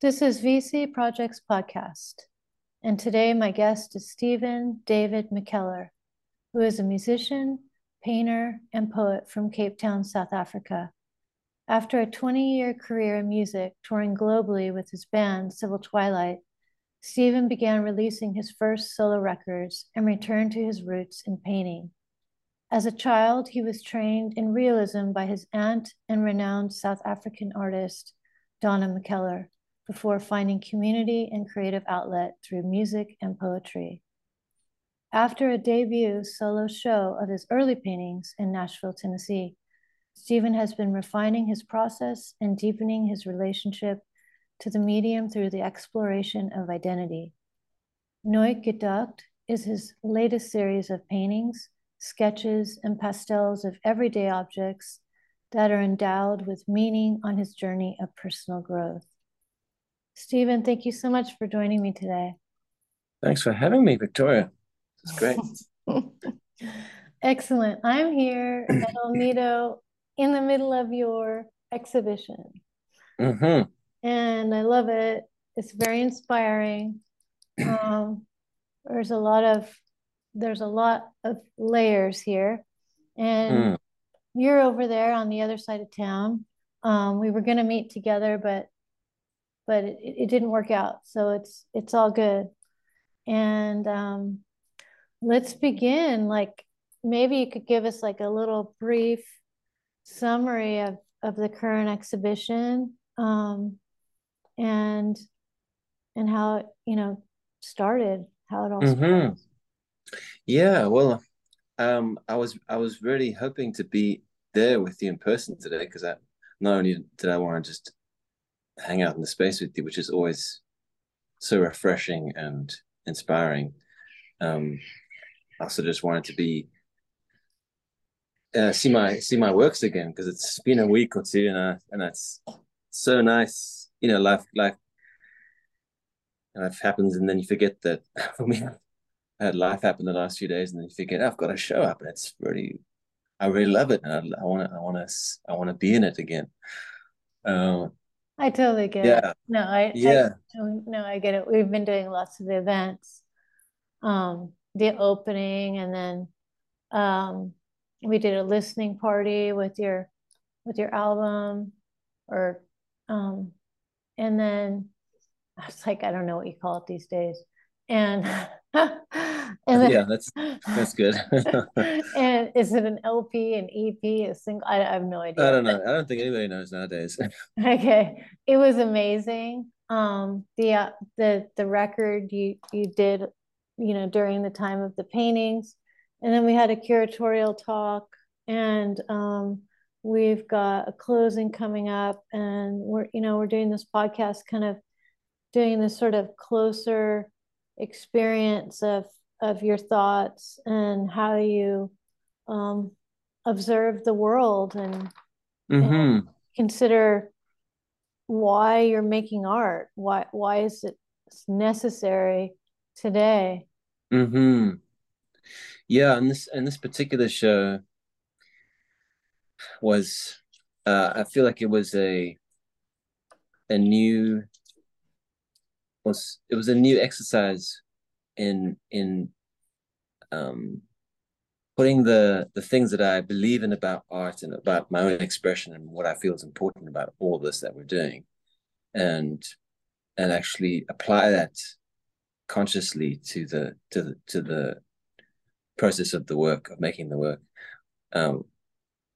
This is VC Projects Podcast, and today my guest is Steven Dayvid McKellar, who is a musician, painter, and poet from Cape Town, South Africa. After a 20 year career in music, touring globally with his band Civil Twilight, Steven began releasing his first solo records and returned to his roots in painting. As a child, he was trained in realism by his aunt and renowned South African artist, Donna McKellar before finding community and creative outlet through music and poetry. After a debut solo show of his early paintings in Nashville, Tennessee, Steven has been refining his process and deepening his relationship to the medium through the exploration of identity. Nooit Gedacht is his latest series of paintings, sketches, and pastels of everyday objects that are endowed with meaning on his journey of personal growth. Steven, thank you so much for joining me today. Thanks for having me, Victoria. It's great. Excellent. I'm here at El NIDO in the middle of your exhibition. Mm-hmm. And I love it. It's very inspiring. Um, there's a lot of there's a lot of layers here. And mm. you're over there on the other side of town. Um, we were gonna meet together, but but it, it didn't work out. So it's it's all good. And um, let's begin. Like maybe you could give us like a little brief summary of of the current exhibition um, and and how it you know started, how it all mm-hmm. Yeah, well, um, I was I was really hoping to be there with you in person today because I not only did I want to just hang out in the space with you, which is always so refreshing and inspiring. Um, I also just wanted to be uh, see my see my works again because it's been a week or two, and I, and that's so nice. You know, life life life happens, and then you forget that. For me, I had life happen the last few days, and then you forget I've got to show up, and it's really, I really love it, and I want to, I want to, I want to be in it again. Uh, I totally get yeah. it. No, I yeah. I, no, I get it. We've been doing lots of events. Um, the opening and then um we did a listening party with your with your album or um and then I was like, I don't know what you call it these days. And and then, yeah, that's that's good. and is it an LP, an EP, a single? I, I have no idea. I don't know. I don't think anybody knows nowadays. okay, it was amazing. Um, the uh, the the record you you did, you know, during the time of the paintings, and then we had a curatorial talk, and um, we've got a closing coming up, and we're you know we're doing this podcast, kind of doing this sort of closer experience of of your thoughts and how you um, observe the world and, mm-hmm. and, consider why you're making art. Why why is it necessary today? Hmm. Yeah, and this and this particular show was, uh, I feel like it was a a new was it was a new exercise in in um, putting the the things that I believe in about art and about my own expression and what I feel is important about all this that we're doing, and and actually apply that consciously to the to the to the process of the work of making the work. Um,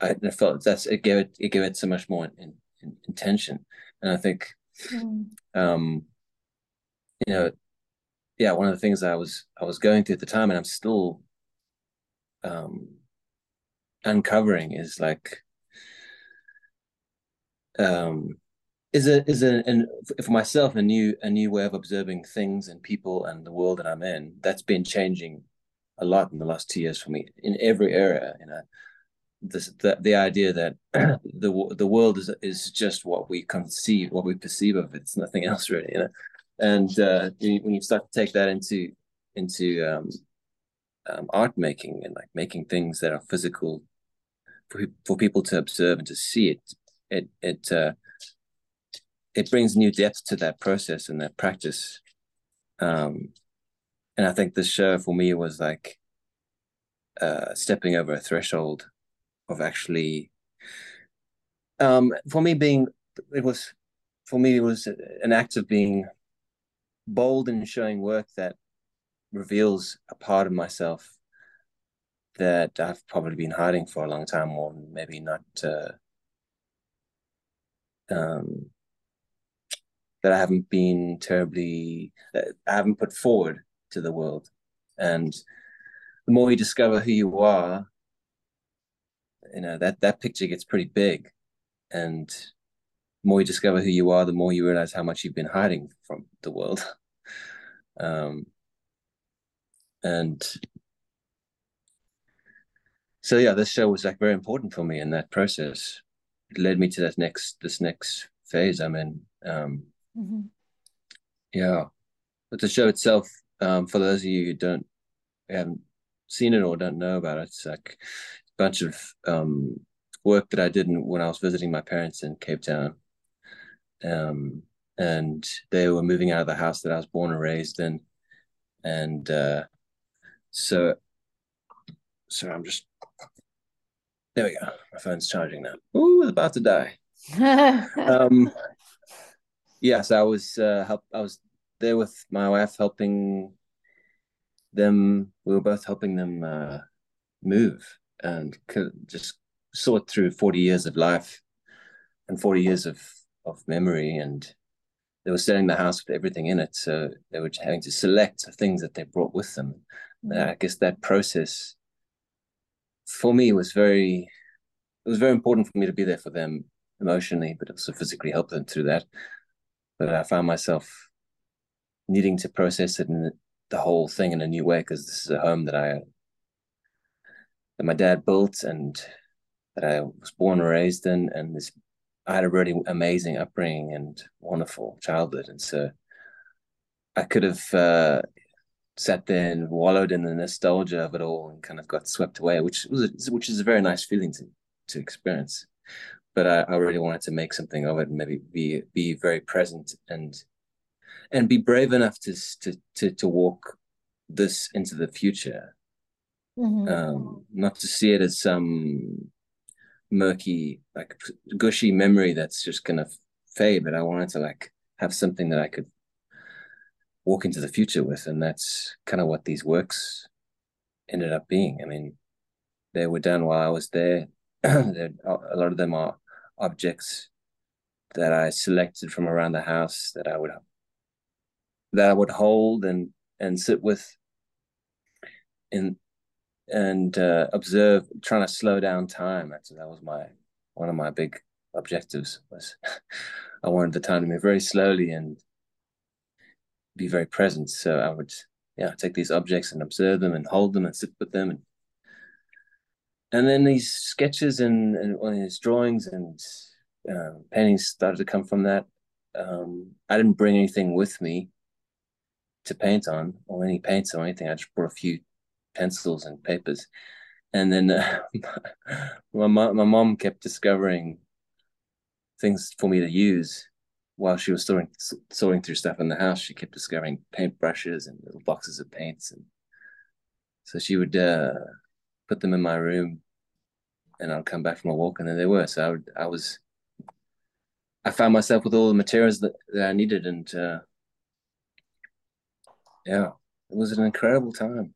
I, I felt that's it gave it it gave it so much more in, in, intention, and I think, mm. um, you know, yeah, one of the things I was I was going through at the time, and I'm still um, uncovering is like um, is a is a and for myself a new a new way of observing things and people and the world that I'm in. That's been changing a lot in the last two years for me in every area. You know, this the the idea that the the world is is just what we conceive, what we perceive of it. It's nothing else really. You know, and uh, when you start to take that into into um, um, art making and like making things that are physical for for people to observe and to see it, it it uh, it brings new depth to that process and that practice. Um, and I think this show for me was like uh, stepping over a threshold of actually, um, for me being, it was, for me, it was an act of being bold in showing work that reveals a part of myself that I've probably been hiding for a long time, or maybe not uh, um, that I haven't been terribly, I haven't put forward to the world. And the more you discover who you are, you know that that picture gets pretty big, and more you discover who you are, the more you realize how much you've been hiding from the world. um, and so yeah, this show was like very important for me in that process. It led me to that next this next phase I'm in. Um, mm-hmm. Yeah, but the show itself, um, for those of you who don't haven't seen it or don't know about it, it's like a bunch of um, work that I did when I was visiting my parents in Cape Town. Um, and they were moving out of the house that I was born and raised in, and uh, so so I'm just there we go. My phone's charging now. Ooh, it's about to die. um, yes, I was uh, help. I was there with my wife, helping them. We were both helping them uh, move and just sort through forty years of life and forty years of of memory, and they were selling the house with everything in it. So they were having to select the things that they brought with them. Mm-hmm. I guess that process for me was very it was very important for me to be there for them emotionally, but also physically help them through that. But I found myself needing to process it in the whole thing in a new way because this is a home that I that my dad built and that I was born and raised in, and this I had a really amazing upbringing and wonderful childhood, and so I could have uh, sat there and wallowed in the nostalgia of it all and kind of got swept away, which was which is a very nice feeling to to experience. But I, I really wanted to make something of it and maybe be be very present and and be brave enough to to to, to walk this into the future. Mm-hmm. Um, not to see it as some murky, like gushy memory that's just gonna fade, but I wanted to like have something that I could walk into the future with, and that's kind of what these works ended up being. I mean, they were done while I was there. a lot of them are objects that I selected from around the house that I would that I would hold and and sit with and and uh, observe, trying to slow down time. Actually, that was my one of my big objectives was I wanted the time to move very slowly and be very present. So I would, yeah, take these objects and observe them and hold them and sit with them. And, and then these sketches and, and his drawings and uh, paintings started to come from that. Um, I didn't bring anything with me to paint on or any paints or anything. I just brought a few pencils and papers. And then uh, my, my mom kept discovering things for me to use while she was sorting sorting through stuff in the house, she kept discovering paint brushes and little boxes of paints, and so she would uh, put them in my room, and I'd come back from a walk, and there they were. So I, would, I was, I found myself with all the materials that, that I needed, and uh, yeah, it was an incredible time.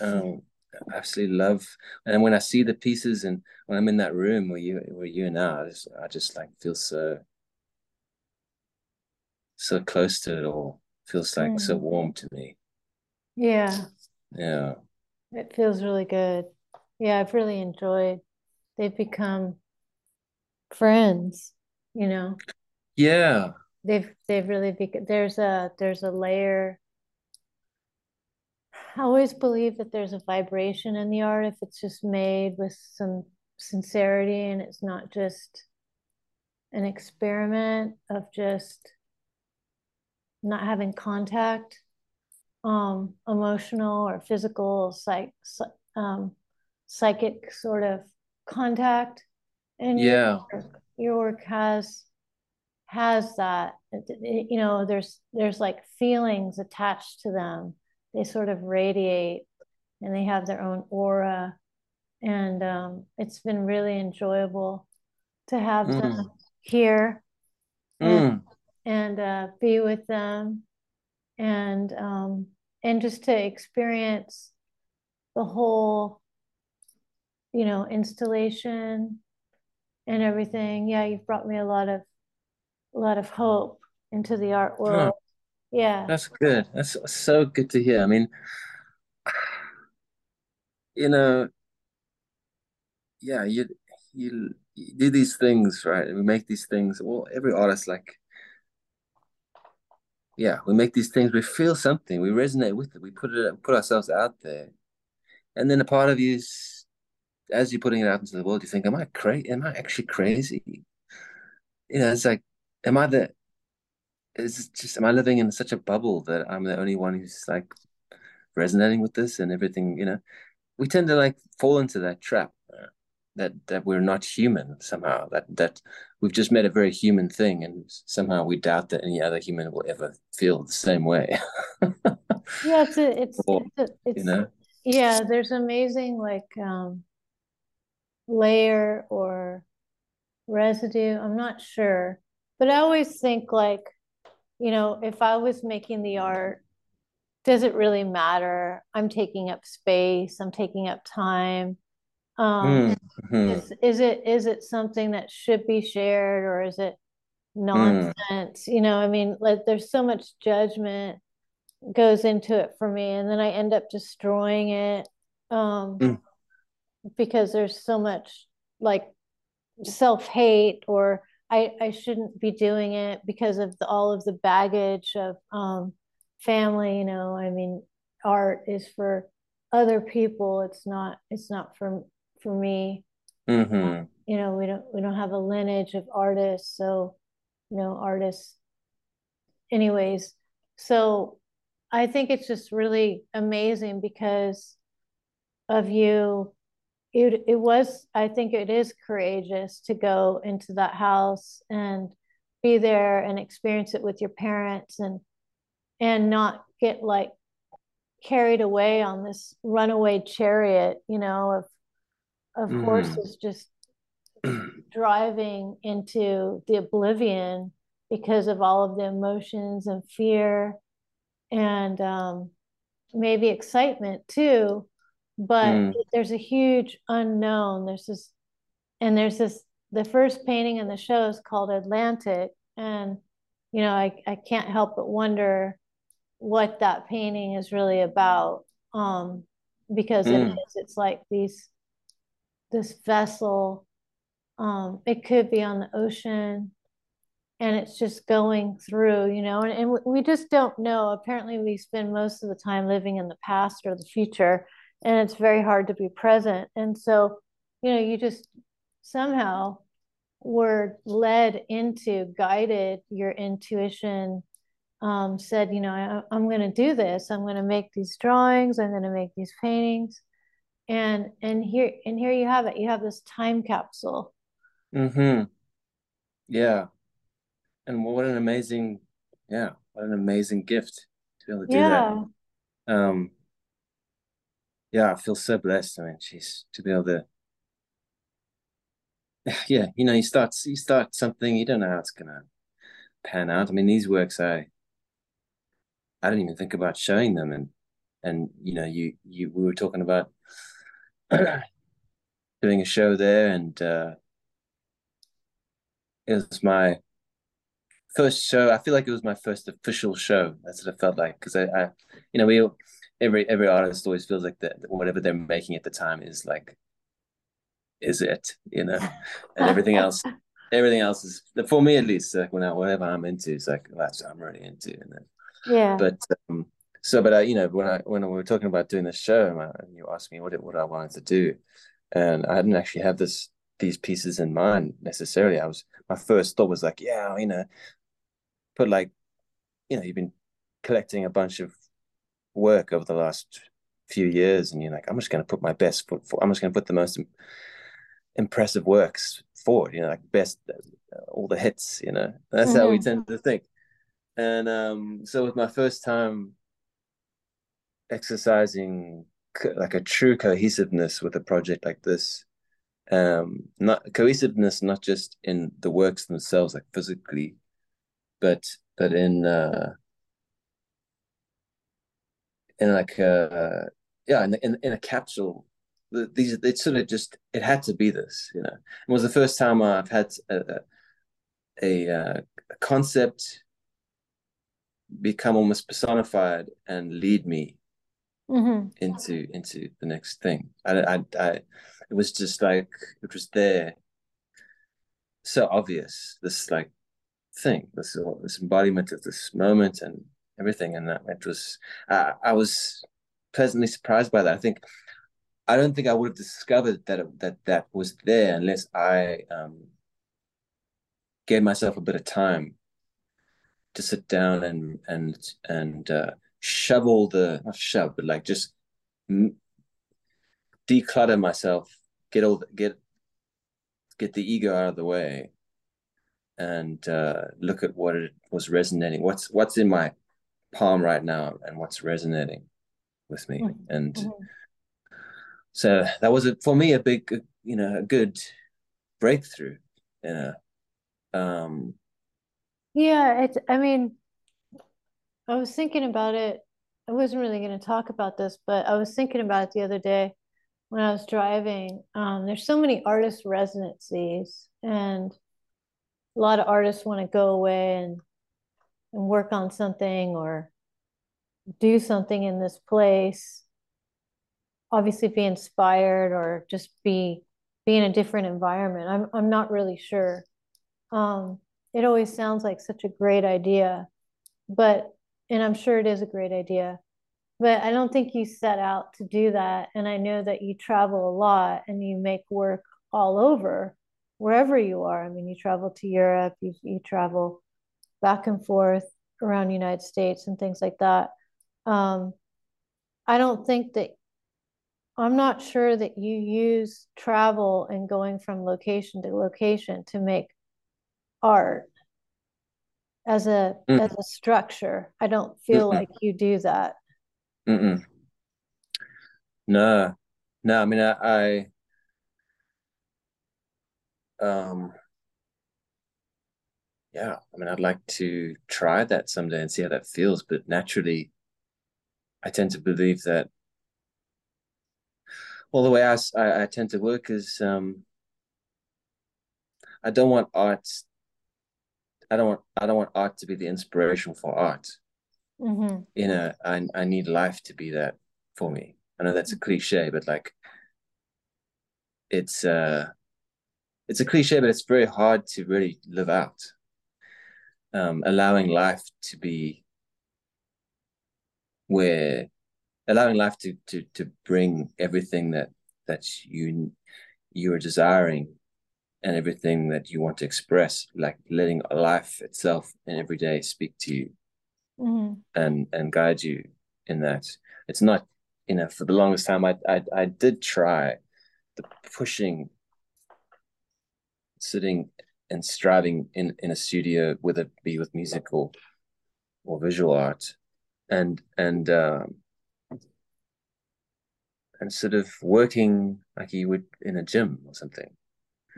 Um, I absolutely love, and when I see the pieces, and when I'm in that room where you where you and I, I just, I just like feel so so close to it all. Feels like mm. so warm to me. Yeah. Yeah. It feels really good. Yeah, I've really enjoyed. They've become friends, you know. Yeah. They've they've really become there's a there's a layer I always believe that there's a vibration in the art if it's just made with some sincerity and it's not just an experiment of just not having contact, um, emotional or physical, psych, um, psychic sort of contact. And yeah, your work, your work has has that. You know there's there's like feelings attached to them they sort of radiate and they have their own aura. And um, it's been really enjoyable to have mm. them here and, mm. and uh, be with them. And um, and just to experience the whole you know installation and everything. Yeah you've brought me a lot of a lot of hope into the art world yeah. That's good. That's so good to hear. I mean you know yeah you you, you do these things right? We make these things. Well every artist like yeah we make these things. We feel something. We resonate with it. We put it put ourselves out there. And then a part of you as you're putting it out into the world you think am i crazy am i actually crazy? You know it's like am i the is just am i living in such a bubble that i'm the only one who's like resonating with this and everything you know? We tend to like fall into that trap uh, that that we're not human somehow that that we've just made a very human thing and somehow we doubt that any other human will ever feel the same way. Yeah it's a, it's, or, it's, a, it's you know? yeah there's amazing like um layer or residue i'm not sure. But i always think like you know if i was making the art does it really matter? I'm taking up space, I'm taking up time. Um, mm-hmm. is, is it is it something that should be shared or is it mm. nonsense? Mm. You know, I mean, like there's so much judgment goes into it for me, and then I end up destroying it um, mm. because there's so much like self hate or I, I shouldn't be doing it because of the, all of the baggage of um, family you know i mean art is for other people. It's not it's not for for me. Mm-hmm. you know we don't we don't have a lineage of artists so you know artists anyways. So i think it's just really amazing because of you it, it was i think it is courageous to go into that house and be there and experience it with your parents and and not get like carried away on this runaway chariot, you know, of of mm. horses just driving into the oblivion because of all of the emotions and fear and um, maybe excitement too. But mm. there's a huge unknown. There's this, and there's this. The first painting in the show is called Atlantic, and you know, I I can't help but wonder what that painting is really about um because mm. it is it's like these this vessel um it could be on the ocean and it's just going through you know and, and we just don't know apparently we spend most of the time living in the past or the future and it's very hard to be present and so you know you just somehow were led into guided your intuition um, said, you know, I, am going to do this. I'm going to make these drawings. I'm going to make these paintings, and and here and here you have it. You have this time capsule. Hmm. Yeah. And what an amazing, yeah, what an amazing gift to be able to do yeah. that. Um. Yeah, I feel so blessed. I mean, she's to be able to. Yeah, you know, you start you start something, you don't know how it's gonna pan out. I mean, these works I I didn't even think about showing them. And and you know, you you we were talking about doing a show there, and uh, it was my first show. I feel like it was my first official show. That's what it felt like because I, I, you know, we every every artist always feels like that whatever they're making at the time is like is it, you know, and everything else. Everything else is for me at least. Like when I, whatever I'm into, it's like that's what I'm really into, and then yeah. But um, so, but I, you know, when I when we were talking about doing the show, and you asked me what it, what I wanted to do, and I didn't actually have this these pieces in mind necessarily. I was my first thought was like, yeah, you know, put like, you know, you've been collecting a bunch of work over the last few years, and you're like, I'm just going to put my best foot. For, I'm just going to put the most impressive works forward, you know, like best uh, all the hits, you know. That's mm-hmm. how we mm-hmm. tend to think. And um, so with my first time exercising co- like a true cohesiveness with a project like this, um, not cohesiveness, not just in the works themselves, like physically, but but in uh, in like a yeah in in, in a capsule. These it sort of just it had to be this you know? It was the first time i've had a, a, a concept become almost personified and lead me mm-hmm. into into the next thing. I, I i it was just like it was there. So obvious this like thing this this embodiment of this moment and everything and it was uh, i was pleasantly surprised by that i think I don't think I would have discovered that that that was there unless I um, gave myself a bit of time to sit down and and and uh, shovel the not shove but like just declutter myself, get all the, get get the ego out of the way, and uh, look at what it was resonating. What's what's in my palm right now, and what's resonating with me, mm-hmm. and. Mm-hmm so that was a, for me a big you know a good breakthrough you know um yeah it i mean i was thinking about it i wasn't really going to talk about this but i was thinking about it the other day when i was driving um there's so many artist residencies and a lot of artists want to go away and and work on something or do something in this place obviously be inspired or just be be in a different environment. I'm I'm not really sure. Um, it always sounds like such a great idea, but and I'm sure it is a great idea, but I don't think you set out to do that. And I know that you travel a lot and you make work all over, wherever you are. I mean, you travel to Europe, you you travel back and forth around the United States and things like that. Um, I don't think that I'm not sure that you use travel and going from location to location to make art as a mm. as a structure. I don't feel Mm-mm. like you do that. Mm-mm. No, no. I mean, I, I, um, yeah. I mean, I'd like to try that someday and see how that feels. But naturally, I tend to believe that well, the way I, I, I tend to work is um, I don't want art. I don't want I don't want art to be the inspiration for art. Mm-hmm. You know, I I need life to be that for me. I know that's a cliche, but like, it's uh, it's a cliche, but it's very hard to really live out. Um, allowing life to be where allowing life to to to bring everything that that you you are desiring and everything that you want to express like letting life itself and every day speak to you mm-hmm. and and guide you in that it's not you know for the longest time i i, I did try the pushing sitting and striving in in a studio whether it be with music or or visual art and and um and sort of working like you would in a gym or something.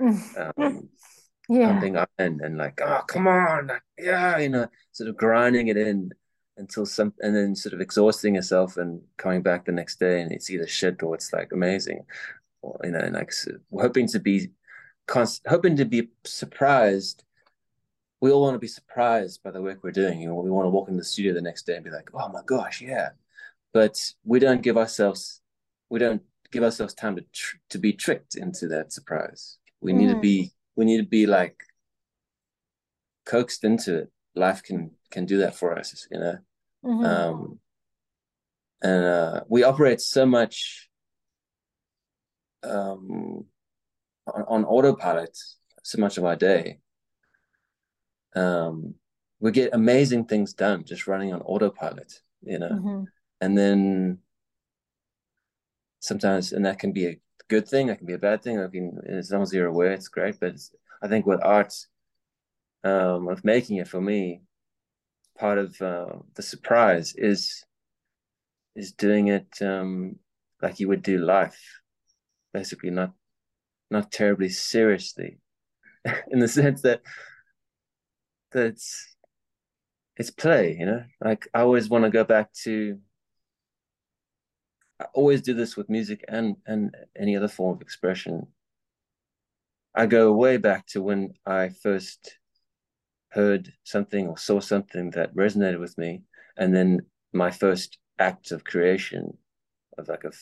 um, yeah. Pumping up and, and like, oh, come on. Like, yeah, you know, sort of grinding it in until some, and then sort of exhausting yourself and coming back the next day and it's either shit or it's like amazing. Or, you know, and like hoping to be, const- hoping to be surprised we all want to be surprised by the work we're doing. You know, we want to walk in the studio the next day and be like, "Oh my gosh, yeah!" But we don't give ourselves we don't give ourselves time to tr- to be tricked into that surprise. We mm. need to be we need to be like coaxed into it. Life can can do that for us, you know. Mm-hmm. Um, and uh, we operate so much um, on, on autopilot so much of our day. Um, we get amazing things done just running on autopilot, you know. Mm-hmm. And then sometimes, and that can be a good thing, that can be a bad thing. I mean, as long as you're aware, it's great. But it's, I think with art, um, with making it for me, part of uh, the surprise is is doing it um, like you would do life, basically not not terribly seriously, in the sense that that it's it's play, you know. Like I always want to go back to. I always do this with music and and any other form of expression. I go way back to when I first heard something or saw something that resonated with me, and then my first act of creation, of like a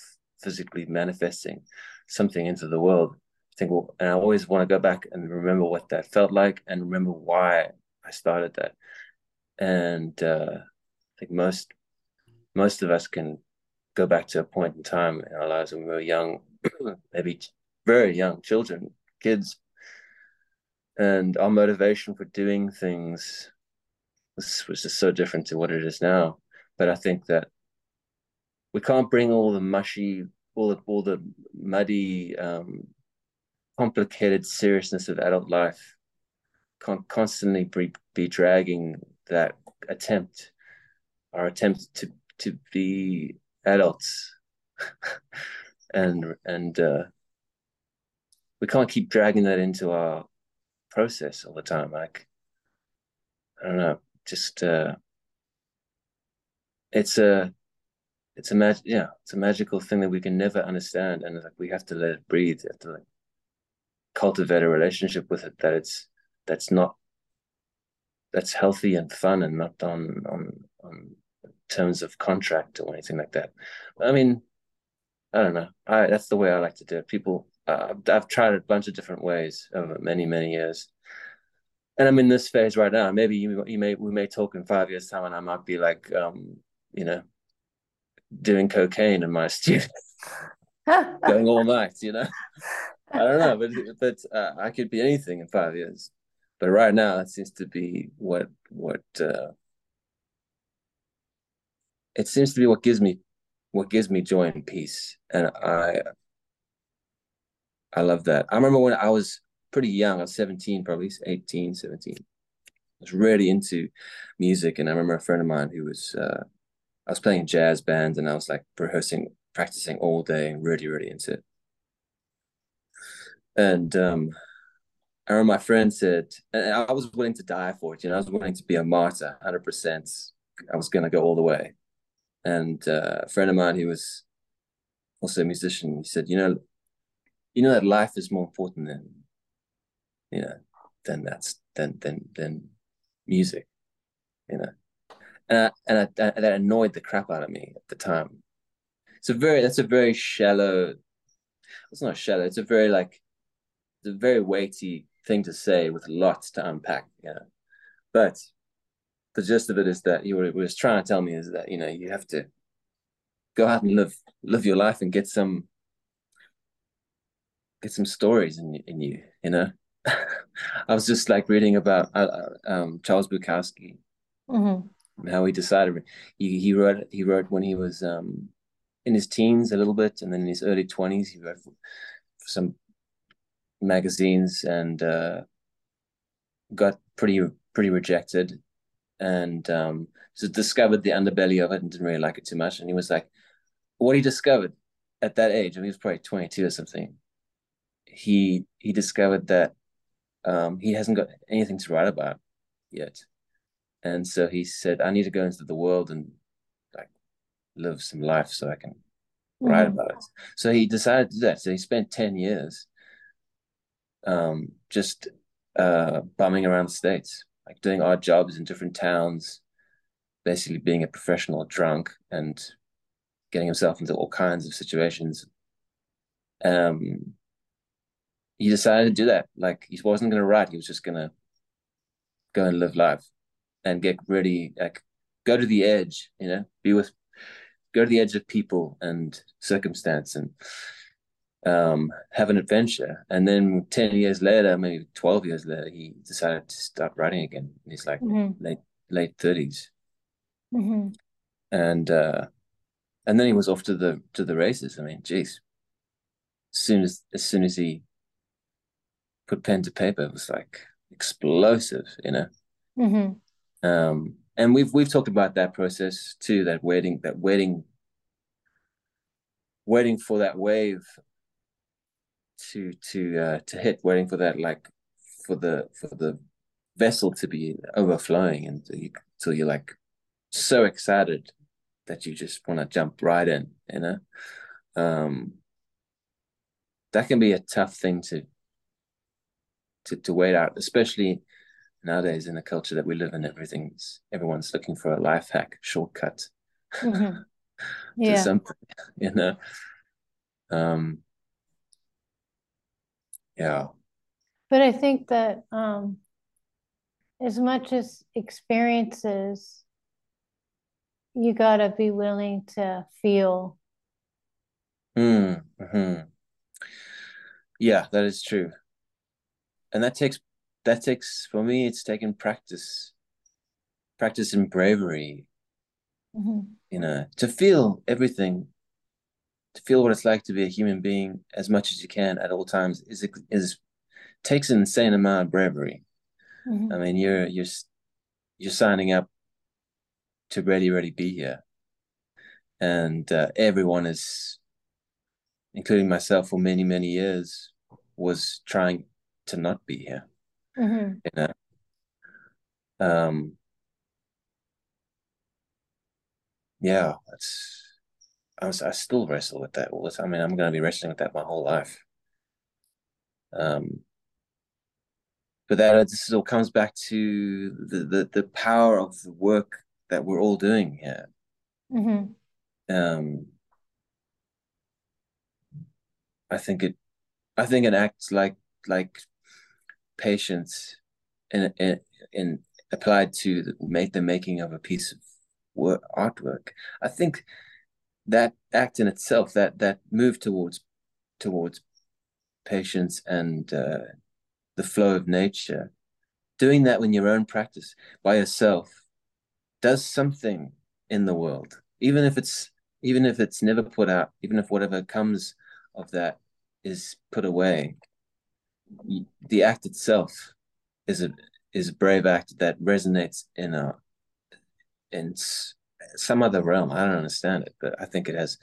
physically manifesting something into the world. I think, well, and I always want to go back and remember what that felt like and remember why I started that. And uh, I think most most of us can go back to a point in time in our lives when we were young, maybe very young children, kids, and our motivation for doing things was, was just so different to what it is now. But I think that we can't bring all the mushy, all the all the muddy, um, complicated seriousness of adult life. Constantly be, be dragging that attempt, our attempt to to be adults, and and uh, we can't keep dragging that into our process all the time. Like I don't know, just uh, it's a it's a mag yeah, it's a magical thing that we can never understand, and like we have to let it breathe. Have to like cultivate a relationship with it that it's that's not that's healthy and fun and not on on on terms of contract or anything like that. I mean, I don't know. I that's the way I like to do it. People uh, I've tried a bunch of different ways over many many years, and I'm in this phase right now. Maybe you you may we may talk in five years time, and I might be like, um, you know, doing cocaine in my studio, going all night. You know, I don't know, but but uh, I could be anything in five years. But right now, it seems to be what what uh, it seems to be what gives me what gives me joy and peace, and I I love that. I remember when I was pretty young, I was 17, probably 18, 17. I was really into music. And I remember a friend of mine who was, uh, I was playing jazz band and I was like rehearsing, practicing all day and really, really into it. And um, I remember my friend said, I was willing to die for it. You know, I was willing to be a martyr, 100%. I was going to go all the way. And uh, a friend of mine, he was also a musician, he said, you know, you know that life is more important than you know than that's than than than music you know and I, and I, that annoyed the crap out of me at the time it's a very that's a very shallow it's not shallow it's a very like it's a very weighty thing to say with lots to unpack you know but the gist of it is that you were was trying to tell me is that you know you have to go out and live live your life and get some get some stories in in you. You know, I was just like reading about uh, uh, um, Charles Bukowski, mm-hmm. how he decided he he wrote he wrote when he was um, in his teens a little bit, and then in his early twenties he wrote for, for some magazines and uh, got pretty pretty rejected, and um, so discovered the underbelly of it and didn't really like it too much. And he was like, what he discovered at that age, I mean, he was probably twenty two or something he he discovered that um, he hasn't got anything to write about yet, and so he said, "I need to go into the world and like live some life so I can mm-hmm. write about it." So he decided to do that. So he spent ten years um, just uh, bumming around the states, like doing odd jobs in different towns, basically being a professional drunk and getting himself into all kinds of situations. Um, he decided to do that. Like he wasn't gonna write, he was just gonna go and live life and get ready, like go to the edge, you know, be with go to the edge of people and circumstance and um, have an adventure. And then 10 years later, maybe 12 years later, he decided to start writing again. He's like mm-hmm. late late 30s. Mm-hmm. And uh, and then he was off to the to the races. I mean, geez, as soon as as soon as he put pen to paper, it was like explosive, you know. Mm-hmm. Um, and we've we've talked about that process too. That waiting, that waiting, waiting for that wave to to uh, to hit, waiting for that like for the for the vessel to be overflowing, and you, until you're like so excited that you just want to jump right in, you know. Um, that can be a tough thing to to to wait out, especially nowadays in the culture that we live in. Everything's everyone's looking for a life hack, shortcut mm-hmm. yeah. to something, you know. Um, yeah. But I think that um, as much as experiences, you got to be willing to feel. Mm, hmm Yeah, that is true. And that takes, that takes, for me, it's taken practice, practice in bravery, mm-hmm. you know, to feel everything to feel what it's like to be a human being as much as you can at all times is is takes an insane amount of bravery. Mm-hmm. I mean, you're you're you're signing up to ready, ready, be here, and uh, everyone is, including myself, for many many years, was trying to not be here. Mm-hmm. You know, um, yeah, that's I, was, I still wrestle with that all the time. I mean, I'm going to be wrestling with that my whole life. Um, but that this all comes back to the, the the power of the work that we're all doing here. Mm-hmm. Um, I think it, I think it acts like like patience, in in, in applied to make the making of a piece of work artwork. I think that act in itself, that that move towards towards patience and uh, the flow of nature, doing that in your own practice by yourself, does something in the world, even if it's even if it's never put out, even if whatever comes of that is put away. The act itself is a is a brave act that resonates in a in some other realm. I don't understand it, but I think it has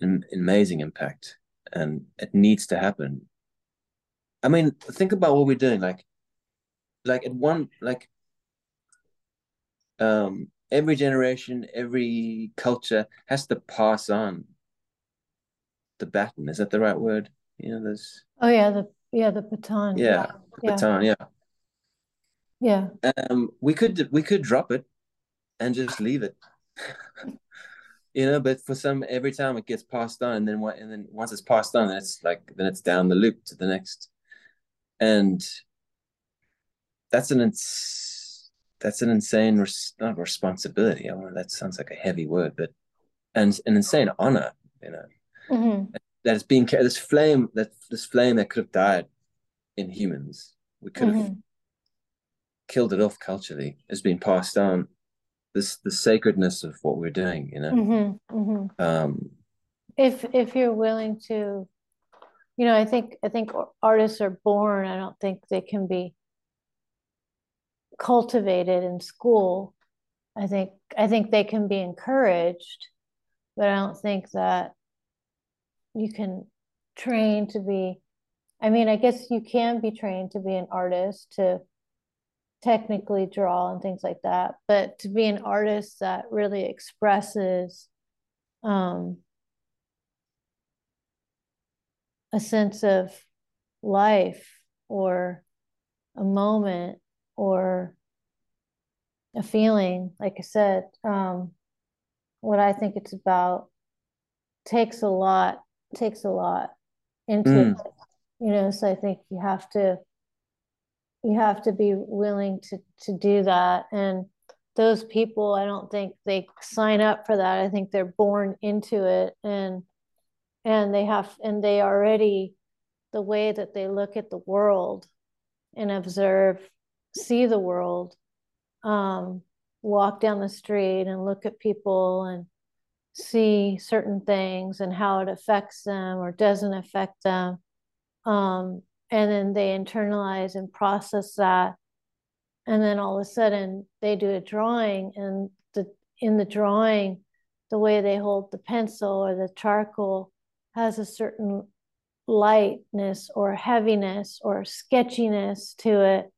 an amazing impact and it needs to happen. I mean, think about what we're doing. Like, like at one, like, um, every generation, every culture has to pass on the baton. Is that the right word? You know, there's. Oh yeah, the yeah the baton. Yeah, the yeah. baton. Yeah. Yeah. Um, we could we could drop it and just leave it. you know, but for some every time it gets passed on and then what and then once it's passed on, then it's like then it's down the loop to the next. And that's an ins- that's an insane res- not responsibility. I mean, that sounds like a heavy word, but and an insane honor, you know. Mm-hmm. That it's being this flame that this flame that could have died in humans. We could have mm-hmm. killed it off culturally has been passed on this the sacredness of what we're doing you know mm-hmm, mm-hmm. Um, if if you're willing to you know i think i think artists are born i don't think they can be cultivated in school i think i think they can be encouraged but i don't think that you can train to be i mean i guess you can be trained to be an artist to technically draw and things like that but to be an artist that really expresses um, a sense of life or a moment or a feeling like i said um, what i think it's about takes a lot takes a lot into mm. it you know so i think you have to you have to be willing to to do that and those people i don't think they sign up for that i think they're born into it and and they have and they already the way that they look at the world and observe see the world um, walk down the street and look at people and see certain things and how it affects them or doesn't affect them. Um, and then they internalize and process that. And then all of a sudden they do a drawing and the in the drawing, the way they hold the pencil or the charcoal has a certain lightness or heaviness or sketchiness to it.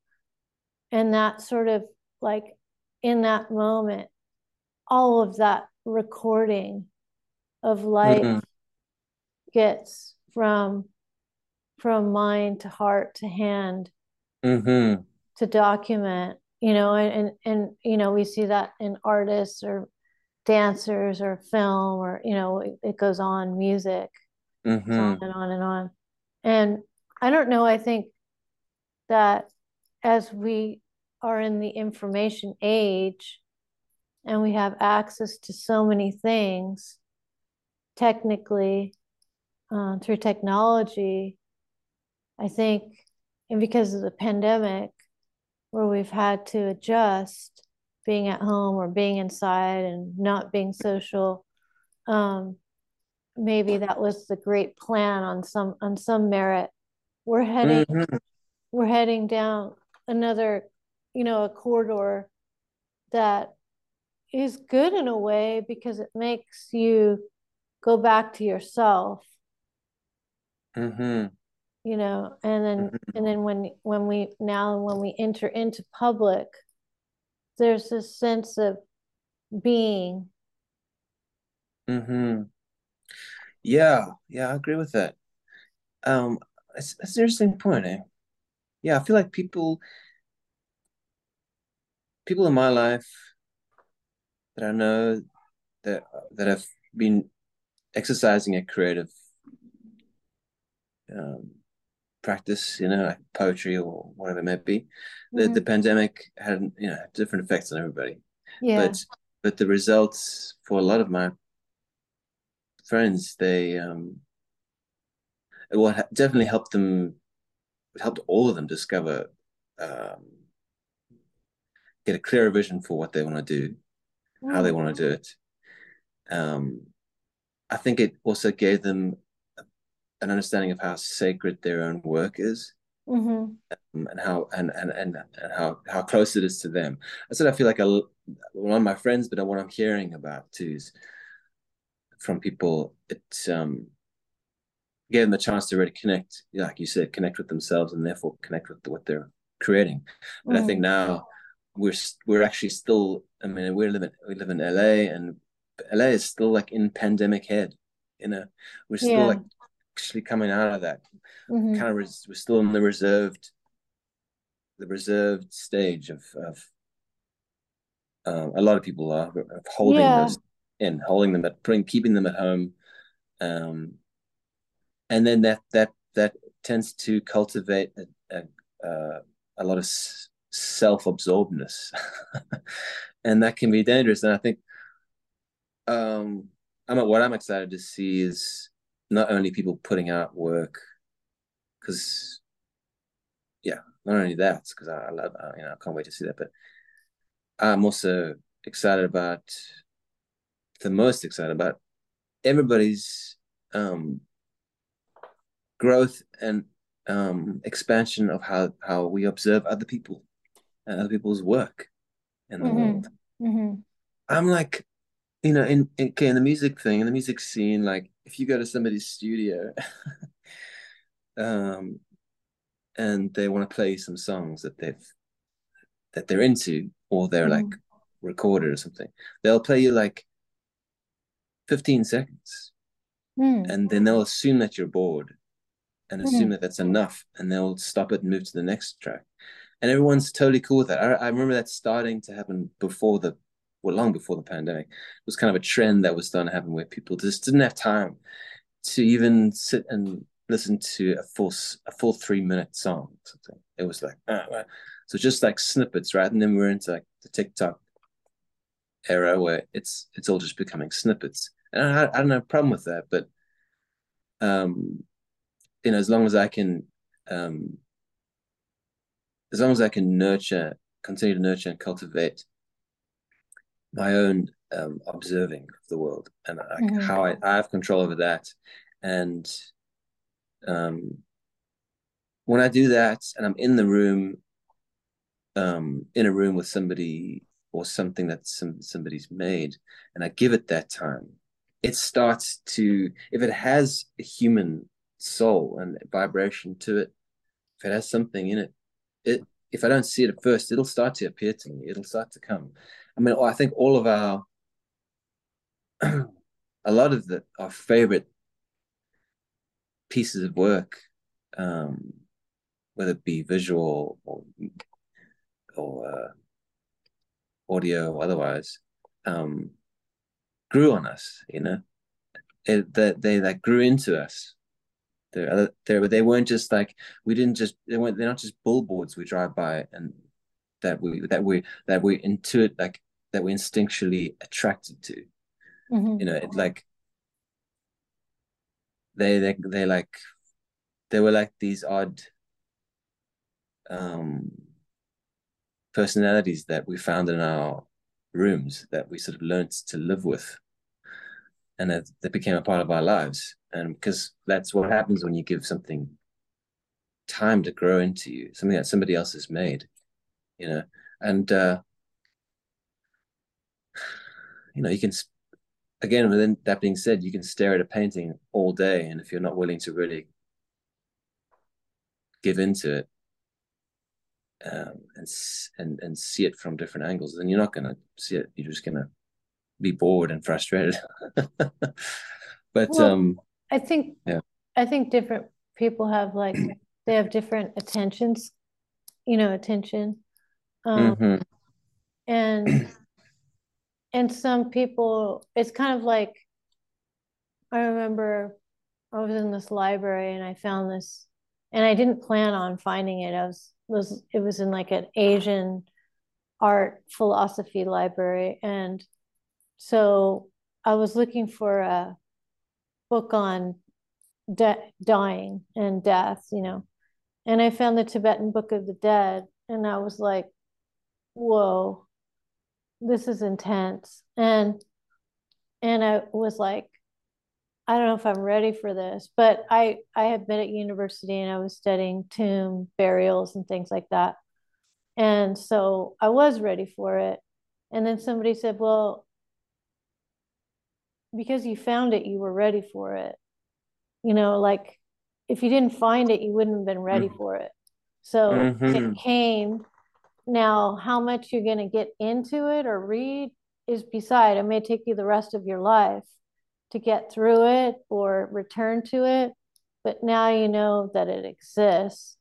And that sort of like in that moment, all of that recording of life mm-hmm. gets from from mind to heart to hand mm-hmm. to document you know and, and and you know we see that in artists or dancers or film or you know it, it goes on music mm-hmm. on and on and on and i don't know i think that as we are in the information age and we have access to so many things technically uh, through technology i think and because of the pandemic where we've had to adjust being at home or being inside and not being social um, maybe that was the great plan on some on some merit we're heading mm-hmm. we're heading down another you know a corridor that is good in a way because it makes you go back to yourself mm-hmm. You know and then mm-hmm. and then when when we now when we enter into public there's this sense of being mm-hmm. yeah yeah i agree with that um it's, it's an interesting point eh? yeah i feel like people people in my life that I know that that have been exercising a creative um, practice, you know, like poetry or whatever it may be. Mm-hmm. The the pandemic had you know different effects on everybody. Yeah. But but the results for a lot of my friends, they um it what definitely helped them helped all of them discover um get a clearer vision for what they want to do mm. how they want to do it. Um, I think it also gave them an understanding of how sacred their own work is. Mm-hmm. Um, and how and, and and and how how close it is to them. I said I feel like a, one of my friends, but what I'm hearing about too is from people. It um, gave them a chance to really connect, like you said, connect with themselves and therefore connect with what they're creating. But mm. I think now we're we're actually still. I mean, we live in we live in LA, and LA is still like in pandemic head. You know, we're still yeah. like actually coming out of that. Mm-hmm. Kind of, res- we're still in the reserved, the reserved stage of of. Um, a lot of people are holding yeah. those in, holding them at putting, keeping them at home, um, and then that that that tends to cultivate a, a, uh, a lot of self-absorbedness and that can be dangerous and i think um i'm what i'm excited to see is not only people putting out work because yeah not only that because I, I love you know i can't wait to see that but i'm also excited about the most excited about everybody's um growth and um expansion of how how we observe other people and other people's work in the mm-hmm. world. Mm-hmm. I'm like, you know, in, in okay, in the music thing, in the music scene, like if you go to somebody's studio, um, and they want to play some songs that they've that they're into, or they're mm-hmm. like recorded or something, they'll play you like 15 seconds, mm. and then they'll assume that you're bored, and assume mm. that that's enough, and they'll stop it and move to the next track and everyone's totally cool with that. I, I remember that starting to happen before the, well, long before the pandemic. It was kind of a trend that was starting to happen where people just didn't have time to even sit and listen to a full a full three minute song. Something. It was like uh, so just like snippets, right? And then we're into like the TikTok era where it's it's all just becoming snippets, and I, I don't have a problem with that, but um, you know, as long as I can um as long as I can nurture, continue to nurture and cultivate my own um, observing of the world and like mm-hmm. how I, I have control over that. And um, when I do that and I'm in the room, um, in a room with somebody or something that some somebody's made, and I give it that time, it starts to if it has a human soul and vibration to it, if it has something in it, it if I don't see it at first, it'll start to appear to me. It'll start to come. I mean, I think all of our a lot of the our favorite pieces of work, um, whether it be visual or or uh, audio or otherwise, um, grew on us. You know, it, that they like grew into us. They're, they weren't just like we didn't just they weren't they're not just billboards we drive by and that we that we that we intuit like that we're instinctually attracted to. Mm-hmm. You know, it like they they they like they were like these odd um personalities that we found in our rooms that we sort of learned to live with and that, that became a part of our lives and because that's what happens when you give something time to grow into you something that somebody else has made you know and uh you know you can again, within that being said, you can stare at a painting all day, and if you're not willing to really give into it um, and and and see it from different angles, then you're not gonna see it. You're just gonna be bored and frustrated. but well, um, I think yeah, I think different people have like they have different attentions, you know, attention, um, mm-hmm. and and some people it's kind of like i remember i was in this library and i found this and i didn't plan on finding it. I was was it was in like an asian art philosophy library. And so i was looking for a book on de- dying and death you know. And i found the tibetan book of the dead and i was like whoa this is intense. And and i was like i don't know if i'm ready for this but i i had been at university and i was studying tomb burials and things like that. And so i was ready for it. And then somebody said well because you found it you were ready for it. You know like if you didn't find it you wouldn't have been ready mm-hmm. for it. So mm-hmm. it came now, how much you're going to get into it or read is beside. It may take you the rest of your life to get through it or return to it, but now you know that it exists.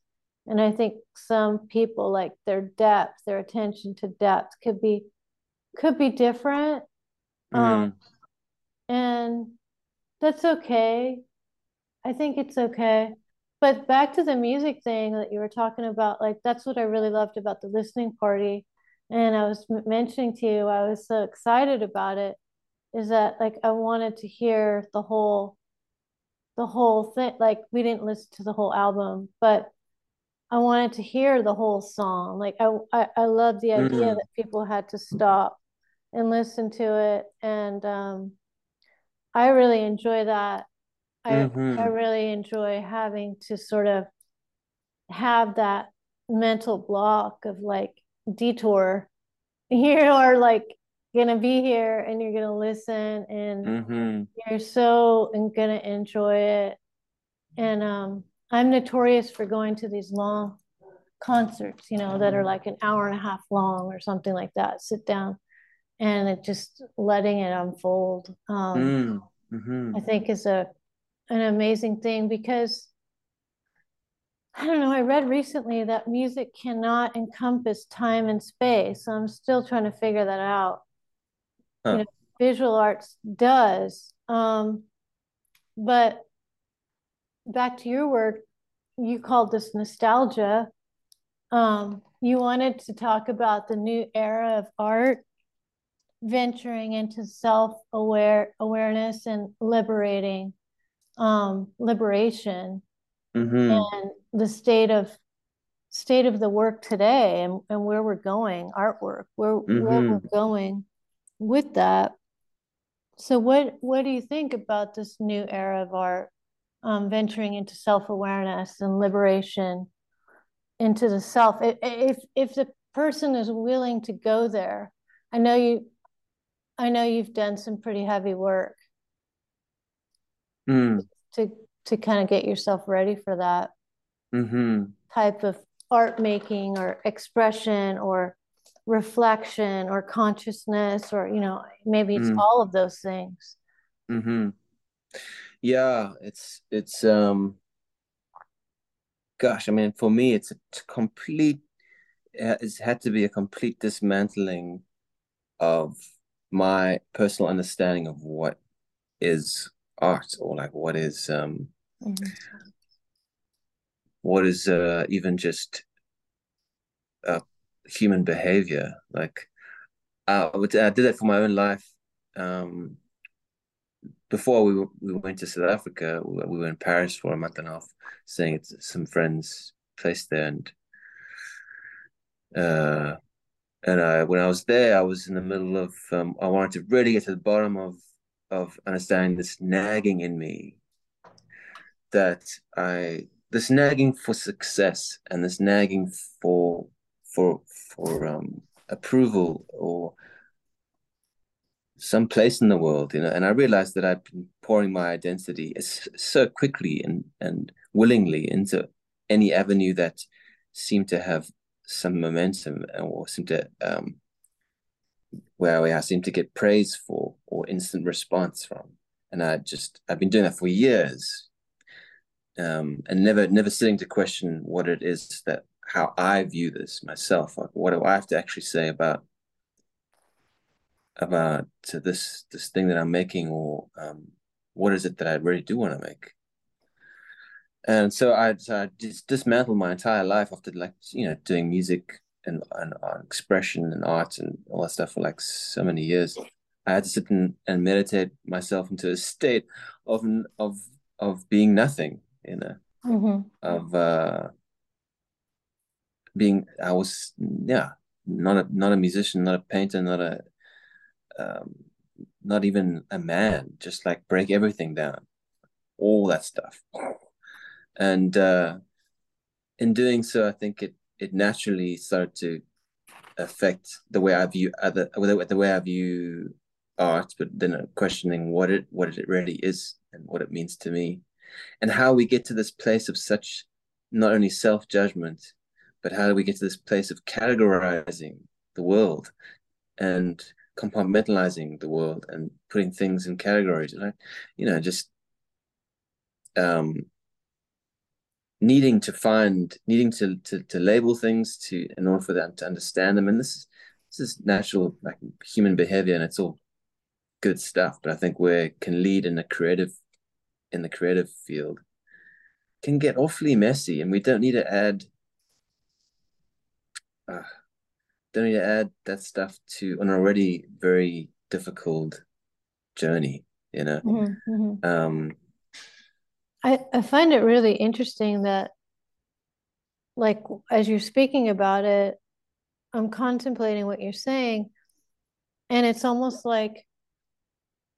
And I think some people like their depth, their attention to depth could be could be different. Mm. Um, and that's okay. I think it's okay. But back to the music thing that you were talking about, like that's what I really loved about the listening party. And I was mentioning to you, I was so excited about it, is that like I wanted to hear the whole the whole thing. Like we didn't listen to the whole album, but I wanted to hear the whole song. Like I I, I love the idea mm-hmm. that people had to stop and listen to it. And um I really enjoy that I mm-hmm. I really enjoy having to sort of have that mental block of like detour. You are like gonna be here and you're gonna listen and mm-hmm. you're so and gonna enjoy it. And um, I'm notorious for going to these long concerts, you know, that are like an hour and a half long or something like that. Sit down and it just letting it unfold. Um, mm-hmm. I think is a an amazing thing because I don't know, I read recently that music cannot encompass time and space. So I'm still trying to figure that out. Huh. You know, visual arts does. Um, but back to your work, you called this nostalgia. Um, you wanted to talk about the new era of art venturing into self-aware awareness and liberating um, liberation mm-hmm. and the state of state of the work today and, and where we're going artwork where mm-hmm. where we're going with that, so what what do you think about this new era of art, um, venturing into self awareness and liberation into the self? If if the person is willing to go there, I know you, I know you've done some pretty heavy work mm. to to kind of get yourself ready for that mm-hmm. type of art making or expression or reflection or consciousness or you know maybe it's mm. all of those things mm-hmm. yeah it's it's um gosh i mean for me it's a complete it's had to be a complete dismantling of my personal understanding of what is art or like what is um mm-hmm. what is uh even just uh human behavior. Like I, I did that for my own life. Um, before we we went to South Africa, we were in Paris for a month and a half, staying at some friends' place there, and uh, and I when I was there, I was in the middle of um, I wanted to really get to the bottom of of understanding this nagging in me that I this nagging for success and this nagging for for for um, approval or some place in the world, you know. And I realized that I've been pouring my identity so quickly and and willingly into any avenue that seemed to have some momentum or seemed to um, where we I seemed to get praise for or instant response from. And I just I've been doing that for years, um, and never never sitting to question what it is that how I view this myself. Like, what do I have to actually say about about this this thing that I'm making, or um, what is it that I really do want to make? And so I, so I just dismantled my entire life after like you know doing music and, and expression and art and all that stuff for like so many years. I had to sit and, and meditate myself into a state of of of being nothing, you know, mm-hmm. of uh, being I was yeah not a not a musician, not a painter, not a um, not even a man. Just like break everything down, all that stuff, and uh, in doing so, I think it it naturally started to affect the way I view other the way I view art, but then questioning what it what it really is and what it means to me, and how we get to this place of such not only self judgment but how do we get to this place of categorizing the world and compartmentalizing the world and putting things in categories I, you know just um needing to find needing to, to to label things to in order for them to understand them and this is this is natural like human behavior and it's all good stuff but i think where can lead in the creative in the creative field can get awfully messy and we don't need to add uh, don't need to add that stuff to an already very difficult journey you know mm-hmm, mm-hmm. um I, I find it really interesting that like as you're speaking about it i'm contemplating what you're saying and it's almost like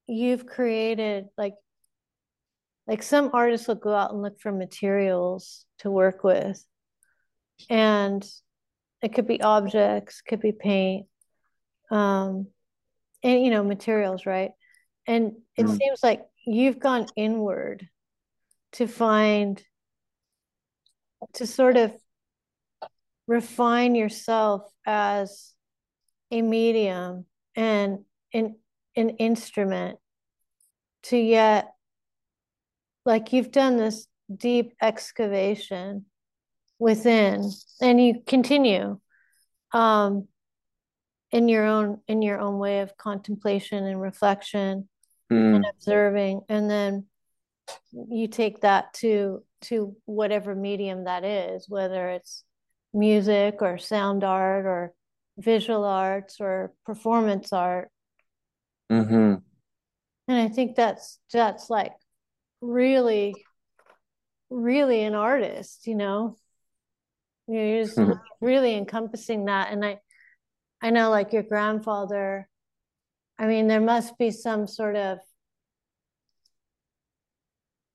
you've created like like some artists will go out and look for materials to work with and it could be objects could be paint um and you know materials right and it mm. seems like you've gone inward to find to sort of refine yourself as a medium and an, an instrument to yet like you've done this deep excavation within and you continue um in your own in your own way of contemplation and reflection mm. and observing and then you take that to to whatever medium that is whether it's music or sound art or visual arts or performance art mm-hmm. and i think that's that's like really really an artist you know you're just mm-hmm. really encompassing that. And I, I know like your grandfather, I mean, there must be some sort of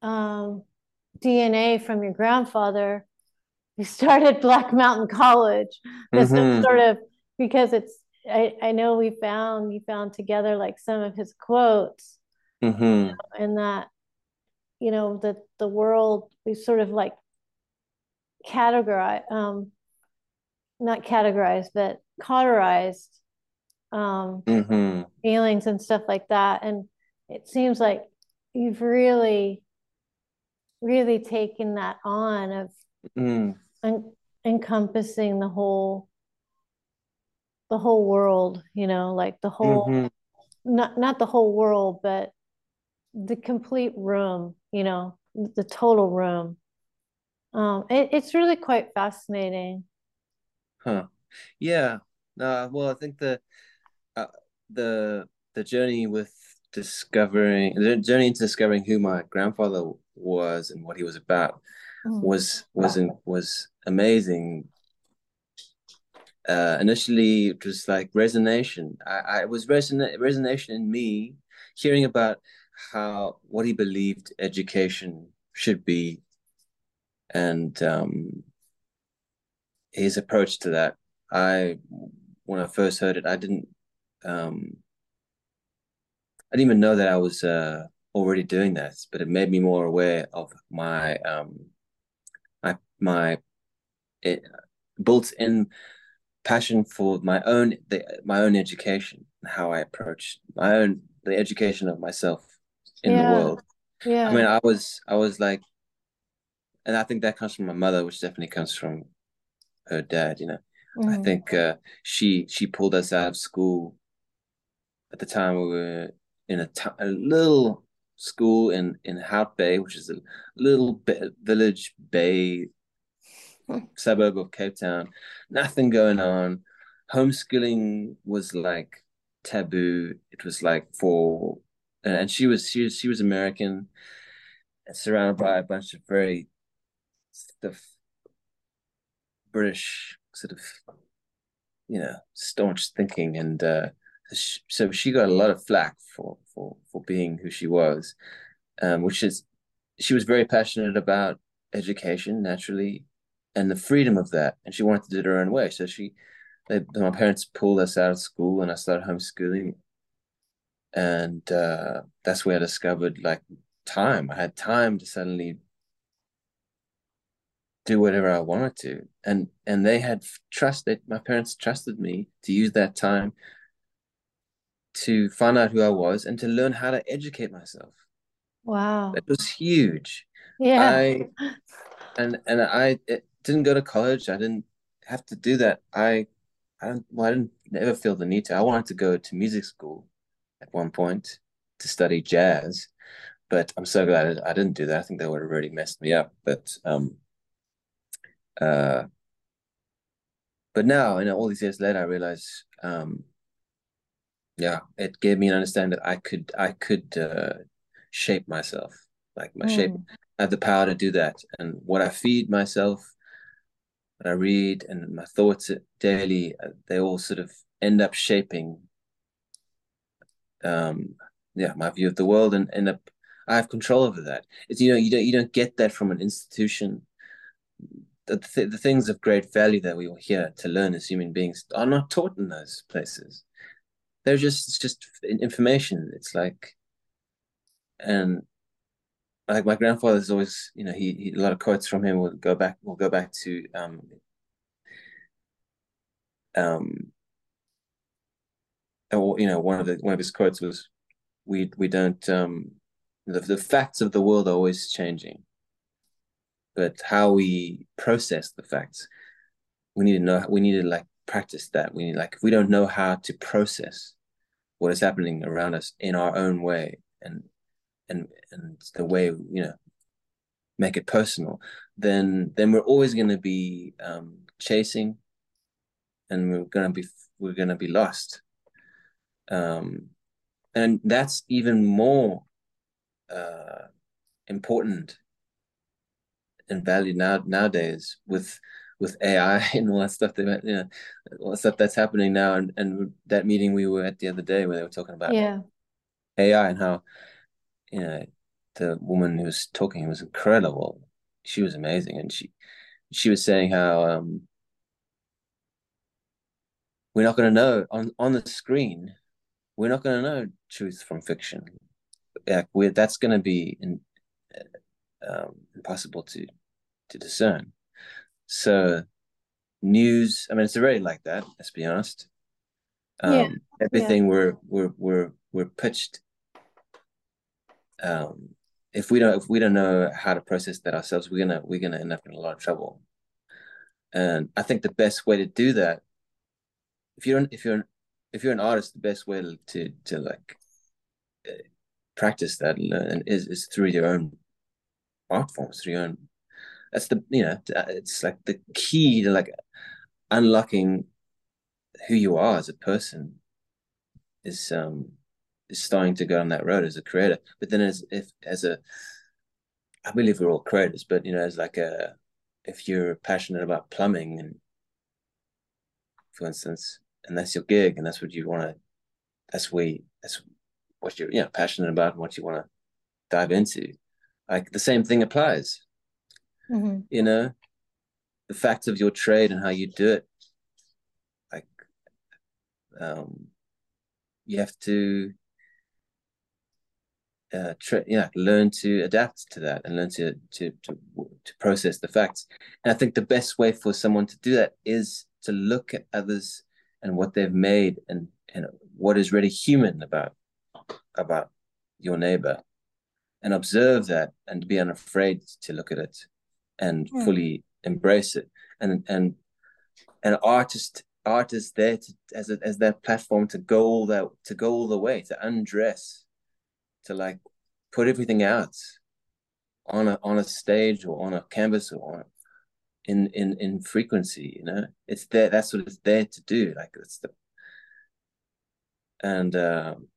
um, DNA from your grandfather who started Black Mountain College. This mm-hmm. sort of because it's I, I know we found we found together like some of his quotes mm-hmm. you know, and that you know that the world we sort of like categorize um not categorized but cauterized um mm-hmm. feelings and stuff like that and it seems like you've really really taking that on of mm. en- encompassing the whole the whole world you know like the whole mm-hmm. not not the whole world but the complete room you know the total room um it, it's really quite fascinating huh yeah uh, well i think the uh, the the journey with discovering the journey into discovering who my grandfather was and what he was about mm. was was in, was amazing uh, initially it was like resonation. I, I was reson- resonation in me hearing about how what he believed education should be and um, his approach to that. I when I first heard it, I didn't um, I didn't even know that I was uh, already doing this, but it made me more aware of my um, my my it, built-in passion for my own the, my own education how i approach my own the education of myself in yeah. the world yeah i mean i was i was like and i think that comes from my mother which definitely comes from her dad you know mm-hmm. i think uh, she she pulled us out of school at the time we were in a, t- a little school in in Hout Bay, which is a little bit village bay suburb of Cape Town, nothing going on. Homeschooling was like taboo. It was like for, and she was she was she was American, surrounded by a bunch of very stuff British sort of, you know, staunch thinking, and uh, so she got a lot of flack for for for being who she was, um, which is she was very passionate about education naturally and the freedom of that. And she wanted to do it her own way. So she, they, my parents pulled us out of school, and I started homeschooling. And uh, that's where I discovered like time. I had time to suddenly do whatever I wanted to, and and they had trust. That my parents trusted me to use that time to find out who I was and to learn how to educate myself. Wow, It was huge. Yeah, I, and and I didn't go to college. I didn't have to do that. I I don't well, I didn't never feel the need to. I wanted to go to music school at one point to study jazz, but I'm so glad I didn't do that. I think that would have really messed me up. But um uh but now, you know, all these years later, I realize um yeah, it gave me an understanding that I could I could uh shape myself. Like my mm. shape I have the power to do that. And what I feed myself that I read and my thoughts daily, uh, they all sort of end up shaping, um, yeah, my view of the world, and end up. I have control over that. It's you know you don't you don't get that from an institution. The, th- the things of great value that we are here to learn as human beings are not taught in those places. They're just it's just information. It's like, and like my grandfather's always, you know, he, he a lot of quotes from him will go back will go back to um um you know one of the one of his quotes was we we don't um the, the facts of the world are always changing but how we process the facts we need to know we need to like practice that we need like if we don't know how to process what is happening around us in our own way and and and the way you know make it personal, then then we're always going to be um, chasing, and we're gonna be we're gonna be lost. Um, and that's even more uh, important and valued now nowadays with with AI and all that stuff that you know all the stuff that's happening now. And, and that meeting we were at the other day where they were talking about yeah. AI and how you know the woman who was talking was incredible. She was amazing. And she she was saying how um we're not going to know on on the screen we're not going to know truth from fiction. Like we're that's going to be in, um, impossible to to discern so news i mean it's already like that let's be honest. Um yeah everything yeah. we're we're we're we're pitched um if we don't if we don't know how to process that ourselves we're gonna we're gonna end up in a lot of trouble. And i think the best way to do that if you're if you're if you're an artist the best way to to, to like uh, practice that and learn is is through your own art forms through your own that's the you know it's like the key to like unlocking who you are as a person is um is starting to go on that road as a creator. But then as if as a i believe we're all creators but you know as like a if you're passionate about plumbing and for instance and that's your gig and that's what you want to that's where that's what you're you know passionate about and what you want to dive into like the same thing applies mm-hmm. you know the facts of your trade and how you do it like um you have to uh tra- yeah learn to adapt to that and learn to, to to to process the facts and i think the best way for someone to do that is to look at others and what they've made and and what is really human about about your neighbor and observe that and be unafraid to look at it and Mm. fully embrace it and and an artist art is there to, as a, as that platform to go all that to go all the way to undress to like put everything out on a on a stage or on a canvas or on in in in frequency you know it's there that's what it's there to do like it's the and um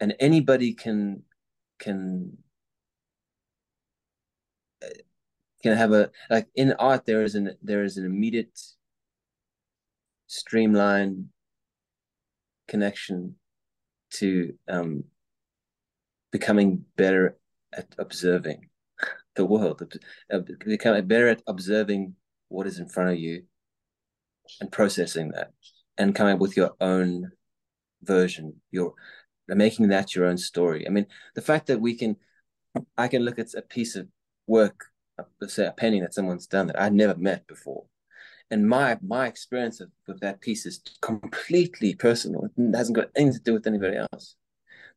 and anybody can can can have a like in art there is an there is an immediate streamline connection to um becoming better at observing the world uh, become better at observing what is in front of you and processing that and coming up with your own version your making that your own story. I mean the fact that we can i can look at a piece of work let's say a painting that someone's done that i'd never met before. And my my experience of, with that piece is completely personal. It hasn't got anything to do with anybody else.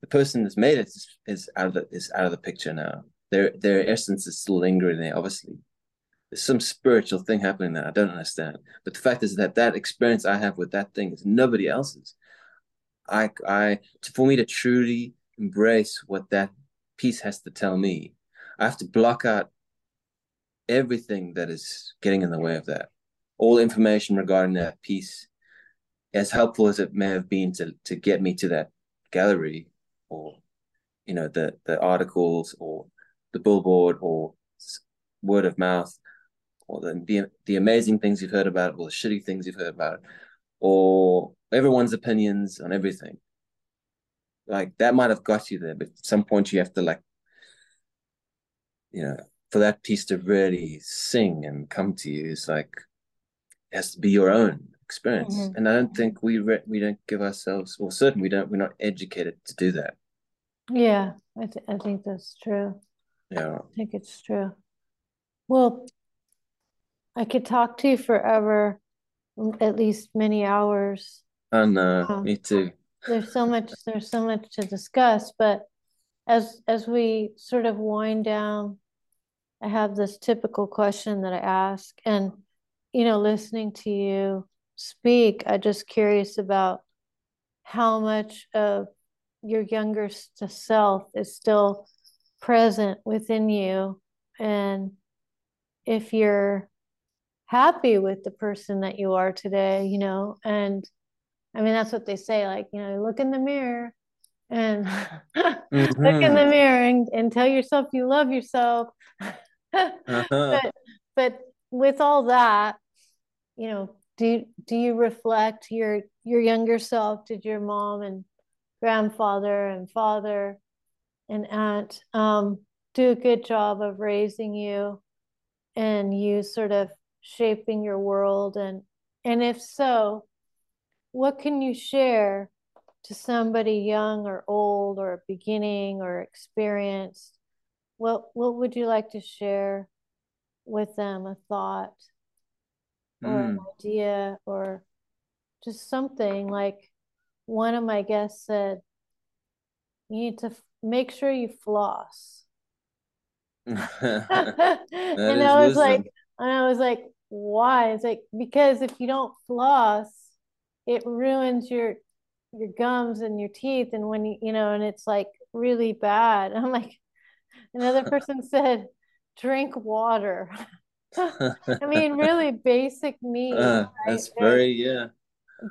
The person that's made it is, is out of the is out of the picture now. Their their essence is still lingering there obviously. There's some spiritual thing happening there i don't understand. But the fact is that that experience i have with that thing is nobody else's. I i for me to truly embrace what that piece has to tell me i have to block out everything that is getting in the way of that. All information regarding that piece as helpful as it may have been to to get me to that gallery or you know the the articles or the billboard or word of mouth or the, the the amazing things you've heard about it or the shitty things you've heard about it or everyone's opinions on everything. Like that might have got you there but at some point you have to like you know for that piece to really sing and come to you is like it has to be your own experience. Mhm. and i don't think we re- we don't give ourselves well certainly we don't we're not educated to do that. Yeah I, th- I think that's true. Yeah. I think it's true. Well I could talk to you forever at least many hours. And uh Um, me too. there's so much there's so much to discuss but as as we sort of wind down I have this typical question that I ask and you know listening to you speak I'm just curious about how much of your younger self is still present within you and if you're happy with the person that you are today you know and I mean that's what they say like you know look in the mirror and look in Mhm. the mirror and, and tell yourself you love yourself Uh-huh. but but with all that you know, do do you reflect your your younger self? Did your mom and grandfather and father and aunt um, do a good job of raising you and you sort of shaping your world and and if so what can you share to somebody young or old or beginning or experienced what what would you like to share with them a thought or mm. an idea or just something like one of my guests said you need to f- make sure you floss and I was wisdom. like and I was like why it's like because if you don't floss it ruins your your gums and your teeth and when you you know and it's like really bad i'm like another person said drink water. I mean really basic needs uh, that's right? very yeah.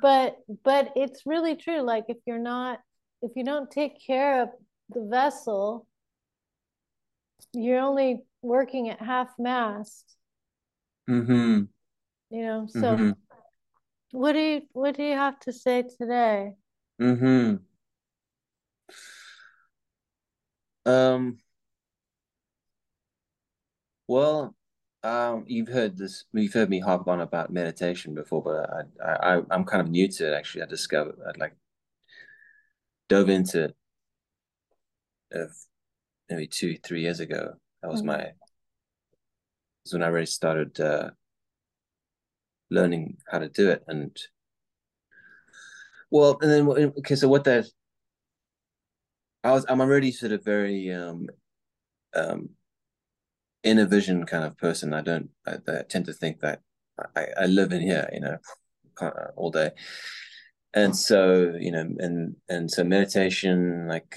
But but it's really true like if you're not if you don't take care of the vessel you're only working at half mast. Mm-hmm. You know so mm-hmm. what do you what do you have to say today? Mm-hmm. Um well um, you've heard this. You've heard me harp on about meditation before, but I, I, I'm kind of new to it. Actually, I discovered, I like dove into it, uh, maybe two, three years ago. That was mm-hmm. my. Was when I really started uh, learning how to do it, and well, and then okay. So what that, I was. I'm already sort of very um, um, inner vision kind of person. I don't. I, I tend to think that I, I live in here, you know, all day, and so you know, and and so meditation, like,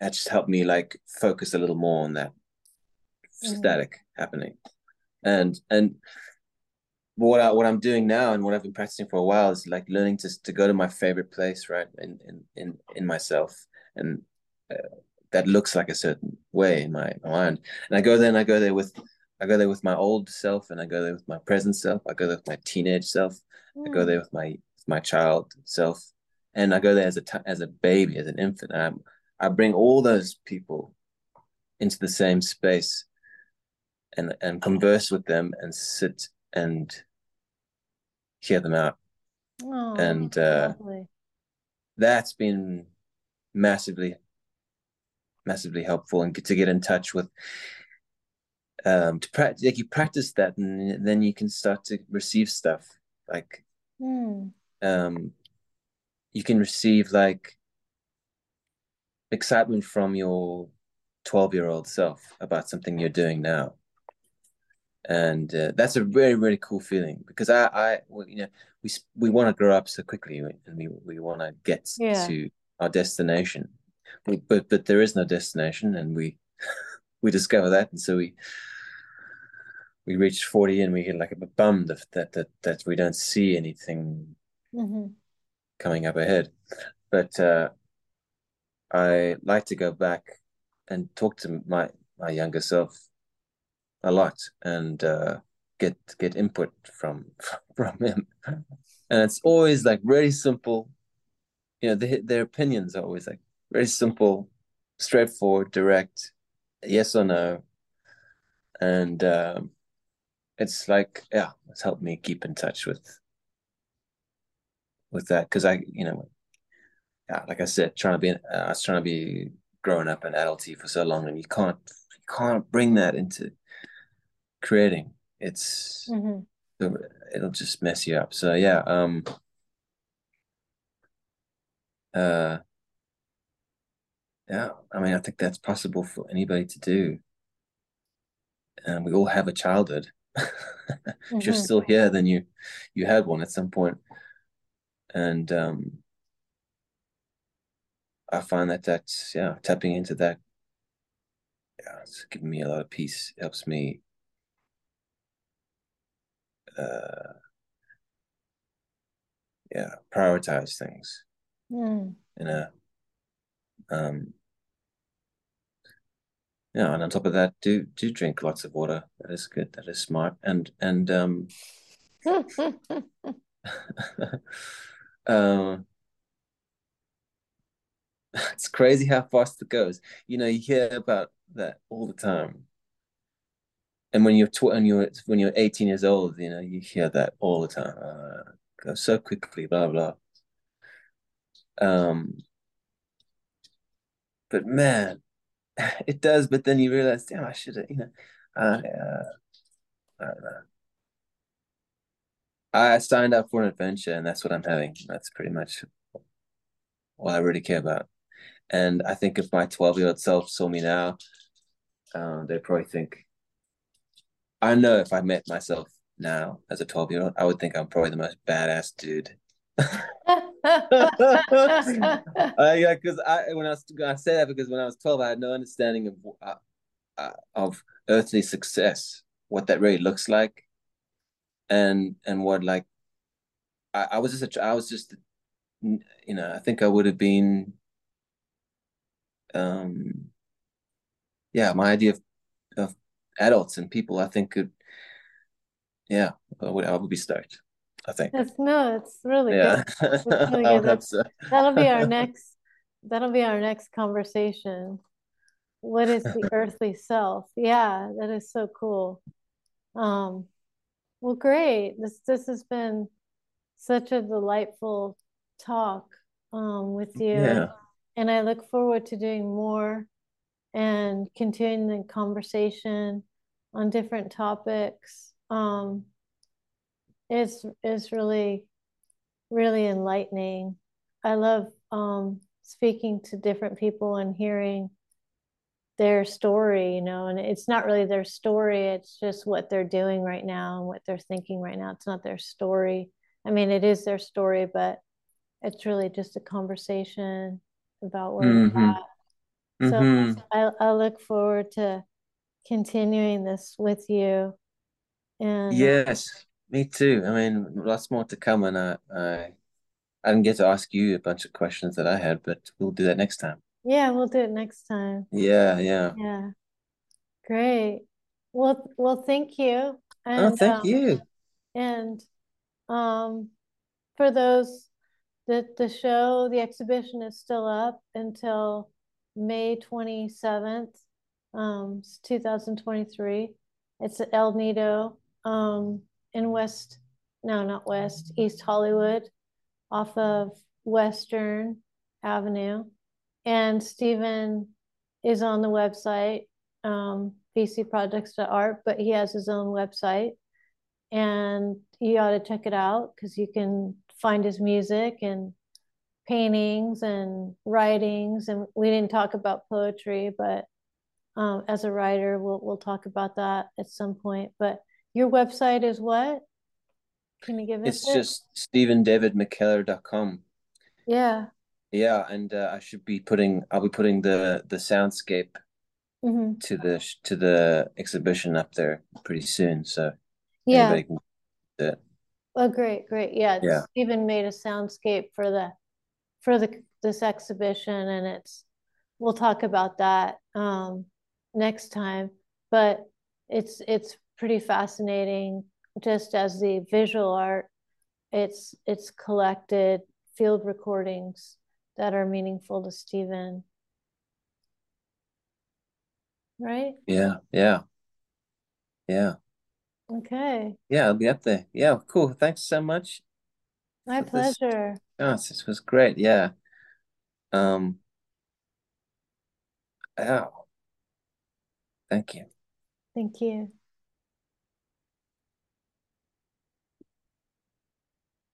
that just helped me like focus a little more on that mm-hmm. static happening, and and what I, what I'm doing now and what I've been practicing for a while is like learning to to go to my favorite place, right, in in in in myself, and uh, that looks like a certain way in my, my mind. And I go there and I go there with I go there with my old self and I go there with my present self. I go there with my teenage self. Mm. I go there hmm. with my with my child self. And I go there as a as a baby, as an infant. I, I bring all those people into the same space and and converse with them and sit and hear them out. Oh, and uh, that's been massively massively helpful and to get in touch with um to practice like you practice that and then you can start to receive stuff like mm. um you can receive like excitement from your 12 year old self about something you're doing now and uh, that's a very really cool feeling because i i you know we we want to grow up so quickly and we we want to get yeah. to our destination but but there is no destination, and we we discover that, and so we we reach forty, and we get like a bit bummed that that that we don't see anything mm-hmm. coming up ahead. But uh, I like to go back and talk to my my younger self a lot and uh, get get input from from him. And it's always like very simple. You know, the, their opinions are always like very simple, straightforward, direct, yes or no. And um, it's like, yeah, it's helped me keep in touch with with that because I, you know, yeah, like I said, trying to be, uh, I was trying to be growing up in adulty for so long, and you can't, you can't bring that into creating. It's mm-hmm. it'll just mess you up. So yeah, um, uh, yeah, I mean, I think that's possible for anybody to do. And we all have a childhood. mm-hmm. if you're mm-hmm. still here, then you you had one at some point. And um, I find that that's yeah, tapping into that. Yeah, it's giving me a lot of peace. It helps me. Uh, yeah, prioritize things mm. in a um, yeah, and on top of that, do do drink lots of water. That is good. That is smart. And and um, um, it's crazy how fast it goes. You know, you hear about that all the time. And when you're tw- you're when you're 18 years old, you know, you hear that all the time. Uh, goes so quickly, blah blah. Um, but man, it does. But then you realize, damn, I should have, you know, uh, I don't know. I signed up for an adventure, and that's what I'm having. That's pretty much all I really care about. And I think if my 12 year old self saw me now, um, they'd probably think, I know if I met myself now as a 12 year old, I would think I'm probably the most badass dude. Uh, yeah, because I when I was I say that because when I was 12, I had no understanding of uh, uh, of earthly success, what that really looks like, and and what like I, I was just a, I was just you know I think I would have been um yeah my idea of of adults and people I think could yeah I would I would be stoked I think That's no, it's really yeah good. It's really good. That's, so that'll be our next that'll be our next conversation. What is the earthly self? Yeah, that is so cool. Um, well, great. This this has been such a delightful talk um, with you, and, yeah and I look forward to doing more and continuing the conversation on different topics. Um, it's it's really really enlightening. I love um, speaking to different people and hearing their story, you know, and it's not really their story, it's just what they're doing right now and what they're thinking right now. It's not their story. I mean, it is their story, but it's really just a conversation about where mm-hmm. they're at. So mm-hmm. I, I look forward to continuing this with you. And yes me too I mean lots more to come and I I I didn't get to ask you a bunch of questions that I had but we'll do that next time yeah, we'll do it next time. yeah yeah Yeah, great. Well, well, thank you. oh thank um, you and um, for those that the show, the exhibition is still up until May 27th, um, 2023. It's at El Nido um, in West, no, not West, East Hollywood, off of Western Avenue. And Steven is on the website, um, vcprojects.art, but he has his own website. And you ought to check it out because you can find his music and paintings and writings. And we didn't talk about poetry, but um, as a writer, we'll we'll talk about that at some point. But your website is what? Can you give us it's it? just stevendayvidmckellar.com Yeah. yeah and uh, I should be putting I'll be putting the the soundscape hmm to the to the exhibition up there pretty soon so Yeah. anybody can do it Oh, great, great. Yeah, yeah even made a soundscape for the for the this exhibition, and it's we'll talk about that um, next time. But it's it's pretty fascinating, just as the visual art. It's it's collected field recordings that are meaningful to Steven, right? yeah yeah. Yeah. Okay, yeah I'll be up there. Yeah cool. Thanks so much. My for this pleasure. chance this was great. Yeah. Um yeah thank you. Thank you.